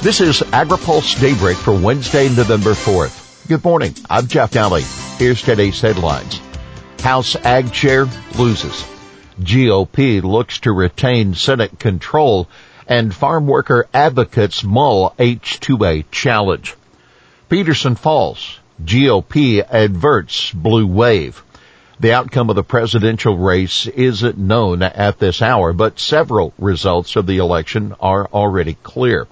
This is AgriPulse Daybreak for Wednesday, November 4th. Good morning. I'm Jeff Daly. Here's today's headlines. House Ag Chair loses. GOP looks to retain Senate control and farm worker advocates mull H2A challenge. Peterson Falls. GOP adverts blue wave. The outcome of the presidential race isn't known at this hour, but several results of the election are already clear.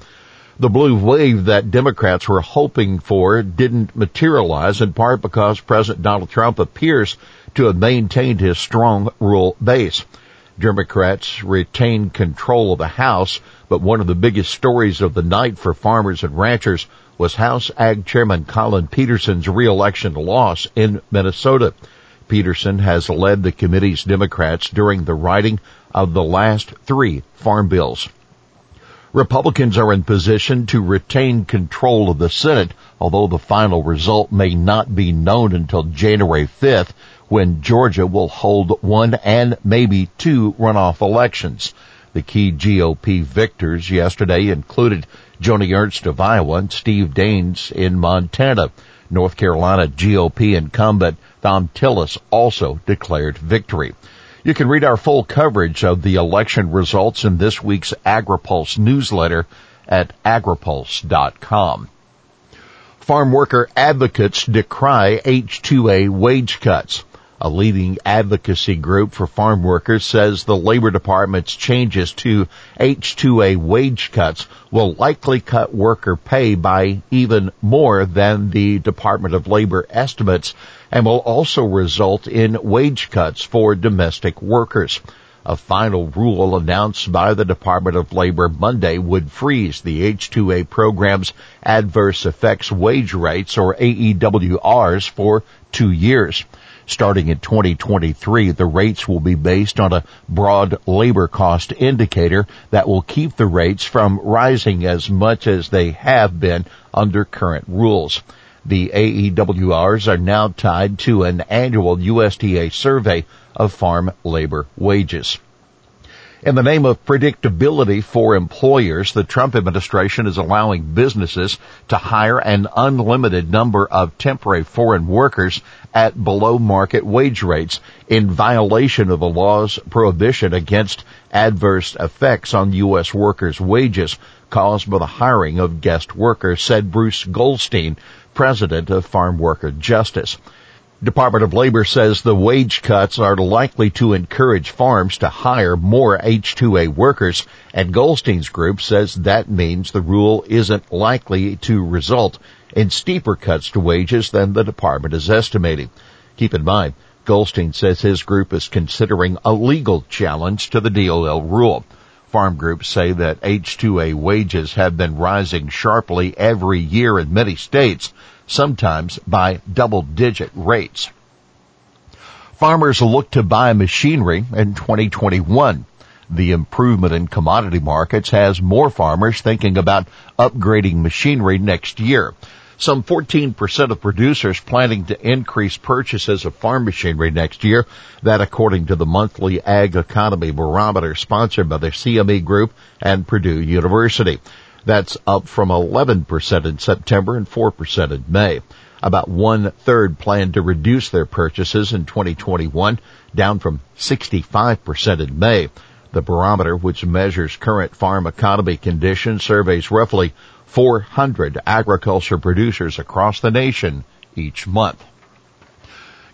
The blue wave that Democrats were hoping for didn't materialize in part because President Donald Trump appears to have maintained his strong rural base. Democrats retained control of the House, but one of the biggest stories of the night for farmers and ranchers was House Ag Chairman Collin Peterson's reelection loss in Minnesota. Peterson has led the committee's Democrats during the writing of the last three farm bills. Republicans are in position to retain control of the Senate, although the final result may not be known until January 5th when Georgia will hold one and maybe two runoff elections. The key GOP victors yesterday included Joni Ernst of Iowa and Steve Daines in Montana. North Carolina GOP incumbent Thom Tillis also declared victory. You can read our full coverage of the election results in this week's AgriPulse newsletter at agripulse.com. Farm worker advocates decry H2A wage cuts. A leading advocacy group for farm workers says the Labor Department's changes to H2A wage cuts will likely cut worker pay by even more than the Department of Labor estimates and will also result in wage cuts for domestic workers. A final rule announced by the Department of Labor Monday would freeze the H2A program's adverse effects wage rates or AEWRs for two years. Starting in 2023, the rates will be based on a broad labor cost indicator that will keep the rates from rising as much as they have been under current rules. The AEWRs are now tied to an annual USDA survey of farm labor wages. In the name of predictability for employers, the Trump administration is allowing businesses to hire an unlimited number of temporary foreign workers at below market wage rates in violation of the law's prohibition against adverse effects on U.S. workers' wages caused by the hiring of guest workers, said Bruce Goldstein, president of Farm Worker Justice. Department of Labor says the wage cuts are likely to encourage farms to hire more H2A workers, and Goldstein's group says that means the rule isn't likely to result in steeper cuts to wages than the department is estimating. Keep in mind, Goldstein says his group is considering a legal challenge to the DOL rule. Farm groups say that H2A wages have been rising sharply every year in many states, sometimes by double digit rates. Farmers look to buy machinery in 2021. The improvement in commodity markets has more farmers thinking about upgrading machinery next year. Some 14% of producers planning to increase purchases of farm machinery next year. That according to the monthly Ag Economy Barometer sponsored by the CME Group and Purdue University. That's up from 11% in September and 4% in May. About one third plan to reduce their purchases in 2021, down from 65% in May. The barometer, which measures current farm economy conditions, surveys roughly 400 agriculture producers across the nation each month.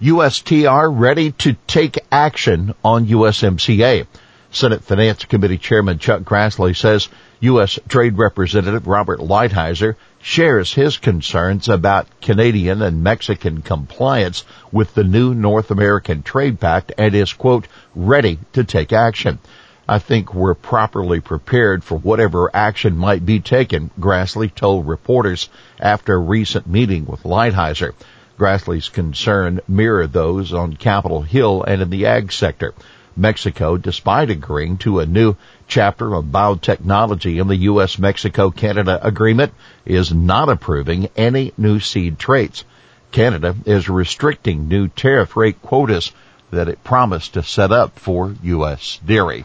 USTR ready to take action on USMCA. Senate Finance Committee Chairman Chuck Grassley says U.S. Trade Representative Robert Lighthizer shares his concerns about Canadian and Mexican compliance with the new North American Trade Pact and is, quote, ready to take action. I think we're properly prepared for whatever action might be taken, Grassley told reporters after a recent meeting with Lighthizer. Grassley's concern mirrored those on Capitol Hill and in the ag sector. Mexico, despite agreeing to a new chapter of biotechnology in the U.S.-Mexico-Canada agreement, is not approving any new seed traits. Canada is restricting new tariff rate quotas that it promised to set up for U.S. dairy.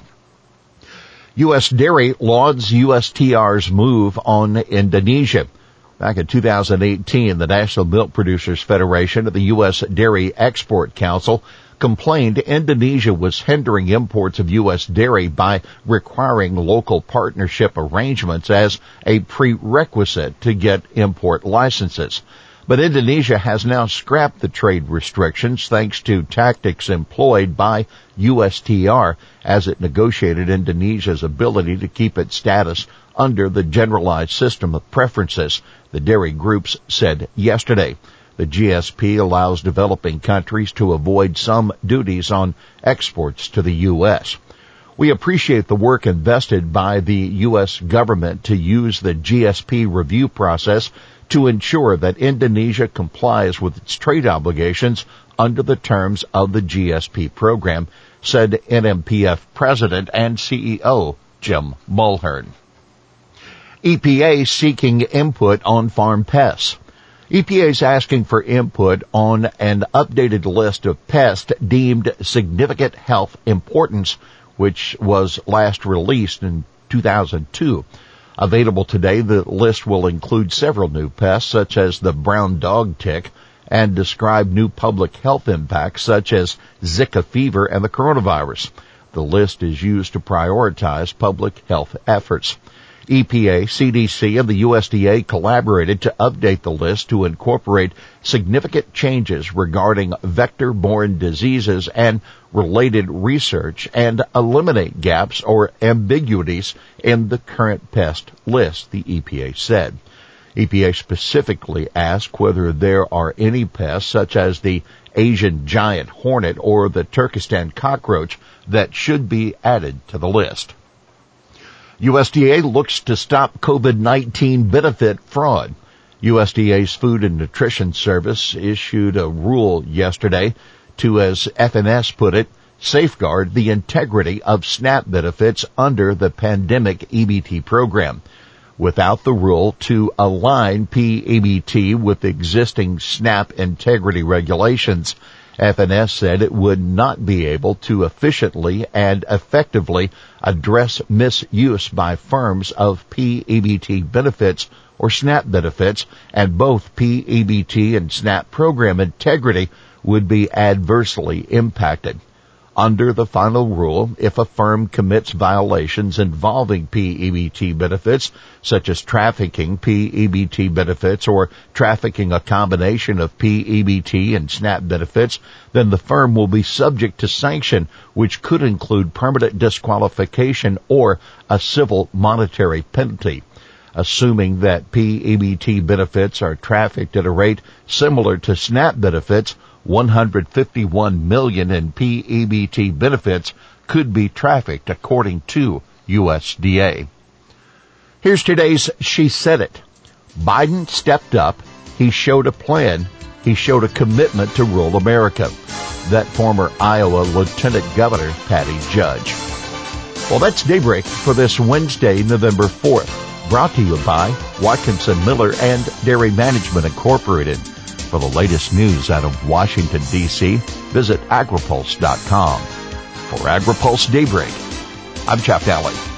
U.S. Dairy lauds USTR's move on Indonesia. Back in 2018, the National Milk Producers Federation of the U.S. Dairy Export Council complained Indonesia was hindering imports of U.S. dairy by requiring local partnership arrangements as a prerequisite to get import licenses. But Indonesia has now scrapped the trade restrictions thanks to tactics employed by USTR as it negotiated Indonesia's ability to keep its status under the generalized system of preferences, the dairy groups said yesterday. The GSP allows developing countries to avoid some duties on exports to the U.S. We appreciate the work invested by the U.S. government to use the GSP review process to ensure that Indonesia complies with its trade obligations under the terms of the GSP program, said NMPF President and CEO Jim Mulhern. EPA seeking input on farm pests. EPA is asking for input on an updated list of pests deemed significant health importance, which was last released in 2002. Available today, the list will include several new pests such as the brown dog tick and describe new public health impacts such as Zika fever and the coronavirus. The list is used to prioritize public health efforts. EPA, CDC, and the USDA collaborated to update the list to incorporate significant changes regarding vector-borne diseases and related research and eliminate gaps or ambiguities in the current pest list, the EPA said. EPA specifically asked whether there are any pests such as the Asian giant hornet or the Turkestan cockroach that should be added to the list. USDA looks to stop COVID-19 benefit fraud. USDA's Food and Nutrition Service issued a rule yesterday to, as FNS put it, safeguard the integrity of SNAP benefits under the pandemic EBT program. Without the rule to align PEBT with existing SNAP integrity regulations, FNS said it would not be able to efficiently and effectively address misuse by firms of PEBT benefits or SNAP benefits, and both PEBT and SNAP program integrity would be adversely impacted. Under the final rule, if a firm commits violations involving PEBT benefits, such as trafficking PEBT benefits or trafficking a combination of PEBT and SNAP benefits, then the firm will be subject to sanction, which could include permanent disqualification or a civil monetary penalty. Assuming that PEBT benefits are trafficked at a rate similar to SNAP benefits, 151 million in PEBT benefits could be trafficked according to USDA. Here's today's She Said It. Biden stepped up. He showed a plan. He showed a commitment to rule America. That former Iowa Lieutenant Governor Patty Judge. Well, that's Daybreak for this Wednesday, November 4th. Brought to you by Watkinson Miller and Dairy Management Incorporated. For the latest news out of Washington, D.C., visit agripulse.com. For AgriPulse Daybreak, I'm Jeff Daly.